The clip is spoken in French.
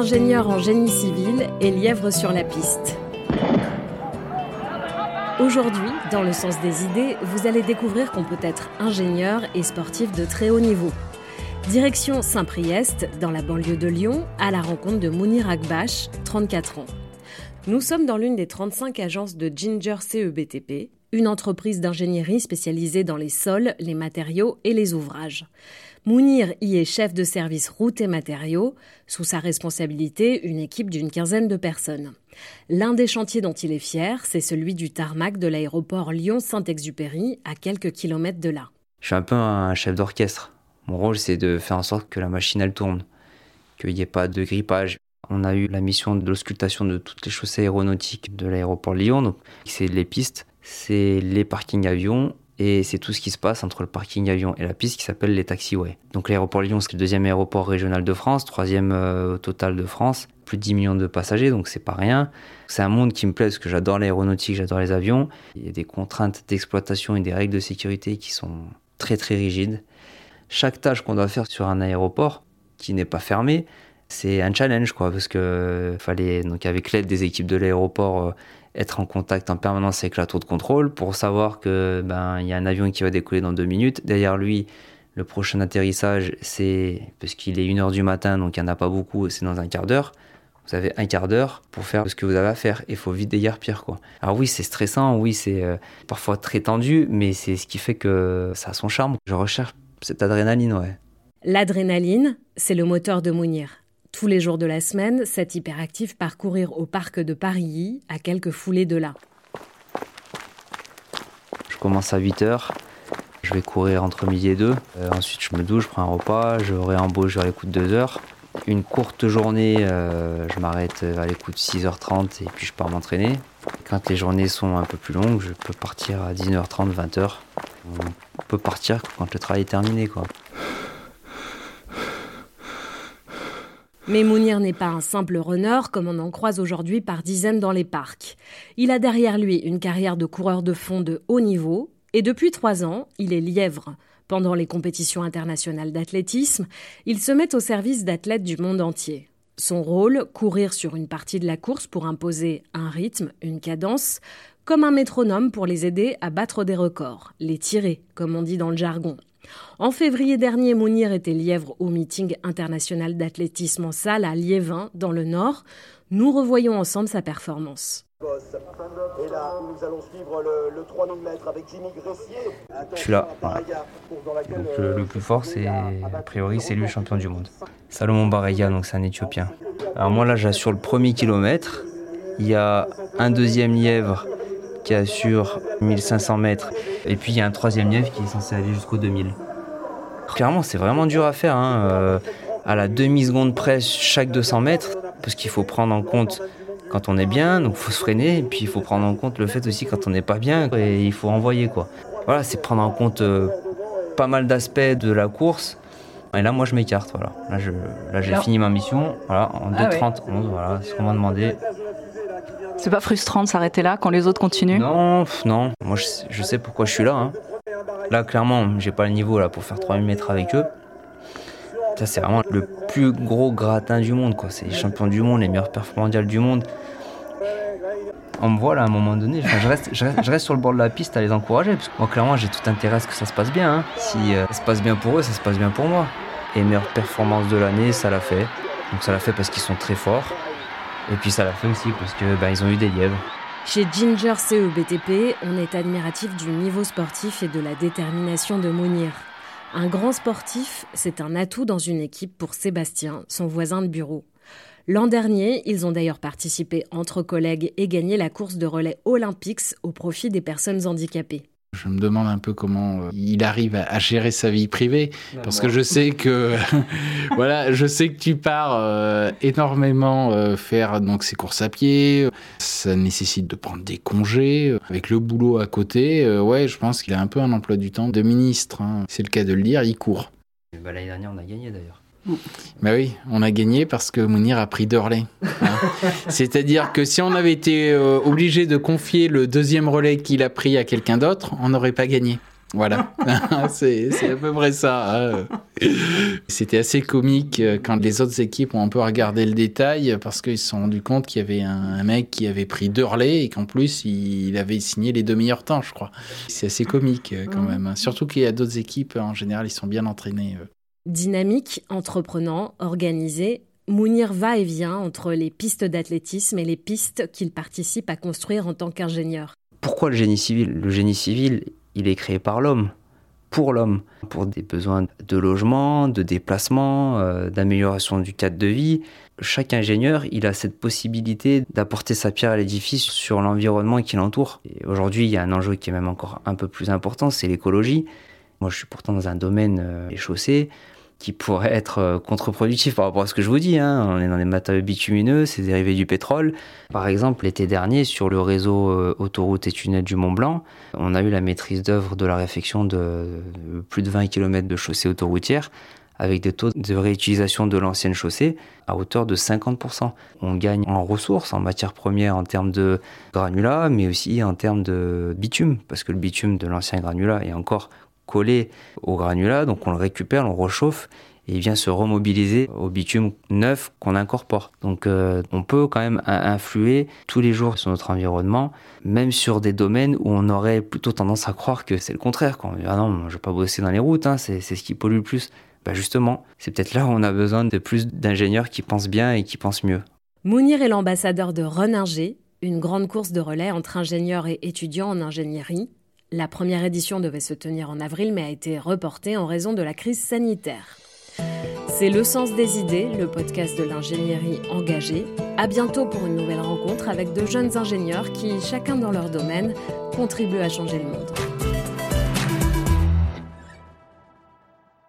ingénieur en génie civil et lièvre sur la piste. Aujourd'hui, dans le sens des idées, vous allez découvrir qu'on peut être ingénieur et sportif de très haut niveau. Direction Saint-Priest, dans la banlieue de Lyon, à la rencontre de Mounir Akbash, 34 ans. Nous sommes dans l'une des 35 agences de Ginger CEBTP, une entreprise d'ingénierie spécialisée dans les sols, les matériaux et les ouvrages. Mounir y est chef de service route et matériaux, sous sa responsabilité une équipe d'une quinzaine de personnes. L'un des chantiers dont il est fier, c'est celui du tarmac de l'aéroport Lyon-Saint-Exupéry, à quelques kilomètres de là. Je suis un peu un chef d'orchestre. Mon rôle, c'est de faire en sorte que la machine, elle tourne, qu'il n'y ait pas de grippage. On a eu la mission de l'auscultation de toutes les chaussées aéronautiques de l'aéroport Lyon. C'est les pistes, c'est les parkings avions et c'est tout ce qui se passe entre le parking avion et la piste qui s'appelle les taxiways. Donc l'aéroport Lyon, c'est le deuxième aéroport régional de France, troisième euh, total de France, plus de 10 millions de passagers, donc c'est pas rien. C'est un monde qui me plaît parce que j'adore l'aéronautique, j'adore les avions. Il y a des contraintes d'exploitation et des règles de sécurité qui sont très très rigides. Chaque tâche qu'on doit faire sur un aéroport qui n'est pas fermé, c'est un challenge quoi parce que fallait donc avec l'aide des équipes de l'aéroport euh, être en contact en permanence avec la tour de contrôle pour savoir que ben il y a un avion qui va décoller dans deux minutes. Derrière lui, le prochain atterrissage, c'est parce qu'il est 1h du matin, donc il n'y en a pas beaucoup, c'est dans un quart d'heure. Vous avez un quart d'heure pour faire ce que vous avez à faire. Il faut vite déguerpir quoi. Alors oui, c'est stressant, oui, c'est euh, parfois très tendu, mais c'est ce qui fait que ça a son charme. Je recherche cette adrénaline, ouais. L'adrénaline, c'est le moteur de Mounir. Tous les jours de la semaine, cet hyperactif parcourir au parc de Paris, à quelques foulées de là. Je commence à 8 h Je vais courir entre midi et 2. Euh, ensuite, je me douche, je prends un repas, je réembauche vers les coups de 2 heures. Une courte journée, euh, je m'arrête à l'écoute de 6h30 et puis je pars m'entraîner. Quand les journées sont un peu plus longues, je peux partir à 19h30, 20h. On peut partir quand le travail est terminé. Quoi. Mais Mounir n'est pas un simple runner comme on en croise aujourd'hui par dizaines dans les parcs. Il a derrière lui une carrière de coureur de fond de haut niveau et depuis trois ans, il est lièvre. Pendant les compétitions internationales d'athlétisme, il se met au service d'athlètes du monde entier. Son rôle, courir sur une partie de la course pour imposer un rythme, une cadence, comme un métronome pour les aider à battre des records, les tirer, comme on dit dans le jargon. En février dernier, Mounir était lièvre au meeting international d'athlétisme en salle à Liévin, dans le Nord. Nous revoyons ensemble sa performance. Et là, nous allons suivre le, 3000 mètres avec Jimmy Gressier. Je suis là. Donc, le, plus fort, c'est a priori, c'est lui le champion du monde. Salomon Baraya, donc c'est un Éthiopien. Alors moi là, j'assure le premier kilomètre. Il y a un deuxième lièvre qui assure 1500 mètres. Et puis il y a un troisième lièvre qui est censé aller jusqu'au 2000. Clairement, c'est vraiment dur à faire. Hein. Euh, à la demi-seconde près chaque 200 mètres, parce qu'il faut prendre en compte quand on est bien, donc il faut se freiner, et puis il faut prendre en compte le fait aussi quand on n'est pas bien, et il faut envoyer quoi. Voilà, c'est prendre en compte euh, pas mal d'aspects de la course. Et là, moi, je m'écarte. Voilà. Là, j'ai fini ma mission. Voilà, en 2.30, ah voilà, c'est ce qu'on m'a demandé. C'est pas frustrant de s'arrêter là quand les autres continuent? Non, non. Moi, je, sais pourquoi je suis là. Hein. Là, clairement, j'ai pas le niveau là pour faire 3000 mètres avec eux. Ça, c'est vraiment le plus gros gratin du monde. C'est les champions du monde, les meilleurs performants mondiales du monde. On me voit là à un moment donné, je, reste, je, reste, sur le bord de la piste à les encourager. Parce que moi, clairement, j'ai tout intérêt à ce que ça se passe bien. Hein. Si euh, ça se passe bien pour eux, ça se passe bien pour moi. Et meilleure performance de l'année, ça l'a fait. Donc ça l'a fait parce qu'ils sont très forts. Et puis ça l'a fait aussi parce que bah, ils ont eu des lièvres. Chez Ginger CEBTP, on est admiratif du niveau sportif et de la détermination de Mounir. Un grand sportif, c'est un atout dans une équipe pour Sébastien, son voisin de bureau. L'an dernier, ils ont d'ailleurs participé entre collègues et gagné la course de relais Olympics au profit des personnes handicapées. Je me demande un peu comment euh, il arrive à, gérer sa vie privée, parce que je sais que voilà, je sais que tu pars euh, énormément euh, faire donc ces courses à pied. Ça nécessite de prendre des congés avec le boulot à côté. ouais, je pense qu'il a un peu un emploi du temps de ministre. Hein. C'est le cas de le dire. Il court. Bah, l'année dernière, on a gagné d'ailleurs. Bah oui, on a gagné parce que Mounir a pris deux relais. Hein. C'est-à-dire que si on avait été euh, obligé de confier le deuxième relais qu'il a pris à quelqu'un d'autre, on n'aurait pas gagné. Voilà, c'est à peu près ça. Hein. C'était assez comique euh, quand les autres équipes ont un peu regardé le détail parce qu'ils se sont rendus compte qu'il y avait un, mec qui avait pris deux relais et qu'en plus il avait signé les deux meilleurs temps, je crois. C'est assez comique euh, quand même. Hein. Surtout qu'il y a d'autres équipes, en général, ils sont bien entraînés. Dynamique, entreprenant, organisé, Mounir va et vient entre les pistes d'athlétisme et les pistes qu'il participe à construire en tant qu'ingénieur. Pourquoi le génie civil? Le génie civil, il est créé par l'homme, pour l'homme, pour des besoins de logement, de déplacement, euh, d'amélioration du cadre de vie. Chaque ingénieur, il a cette possibilité d'apporter sa pierre à l'édifice sur l'environnement qui l'entoure. Aujourd'hui, il y a un enjeu qui est même encore un peu plus important, c'est l'écologie. Moi, je suis pourtant dans un domaine euh, chaussées qui pourrait être euh, contre-productif par rapport à ce que je vous dis. Hein. On est dans des matériaux bitumineux, c'est dérivé du pétrole. Par exemple, l'été dernier, sur le réseau euh, autoroute et tunnel du Mont Blanc, on a eu la maîtrise d'œuvre de la réfection de plus de 20 km de chaussées autoroutières avec des taux de réutilisation de l'ancienne chaussée à hauteur de 50%. On gagne en ressources, en matières premières, en termes de granulat, mais aussi en termes de bitume, parce que le bitume de l'ancien granulat est encore collé au granulat, donc on le récupère, on le réchauffe et il vient se remobiliser au bitume neuf qu'on incorpore. Donc euh, on peut quand même influer tous les jours sur notre environnement, même sur des domaines où on aurait plutôt tendance à croire que c'est le contraire. Quand on dit ah non, je vais pas bosser dans les routes, hein, c'est ce qui pollue le plus. Bah justement, c'est peut-être là où on a besoin de plus d'ingénieurs qui pensent bien et qui pensent mieux. Mounir est l'ambassadeur de Reninger, une grande course de relais entre ingénieurs et étudiants en ingénierie la première édition devait se tenir en avril mais a été reportée en raison de la crise sanitaire. C'est Le Sens des idées, le podcast de l'ingénierie engagée. À bientôt pour une nouvelle rencontre avec de jeunes ingénieurs qui, chacun dans leur domaine, contribuent à changer le monde.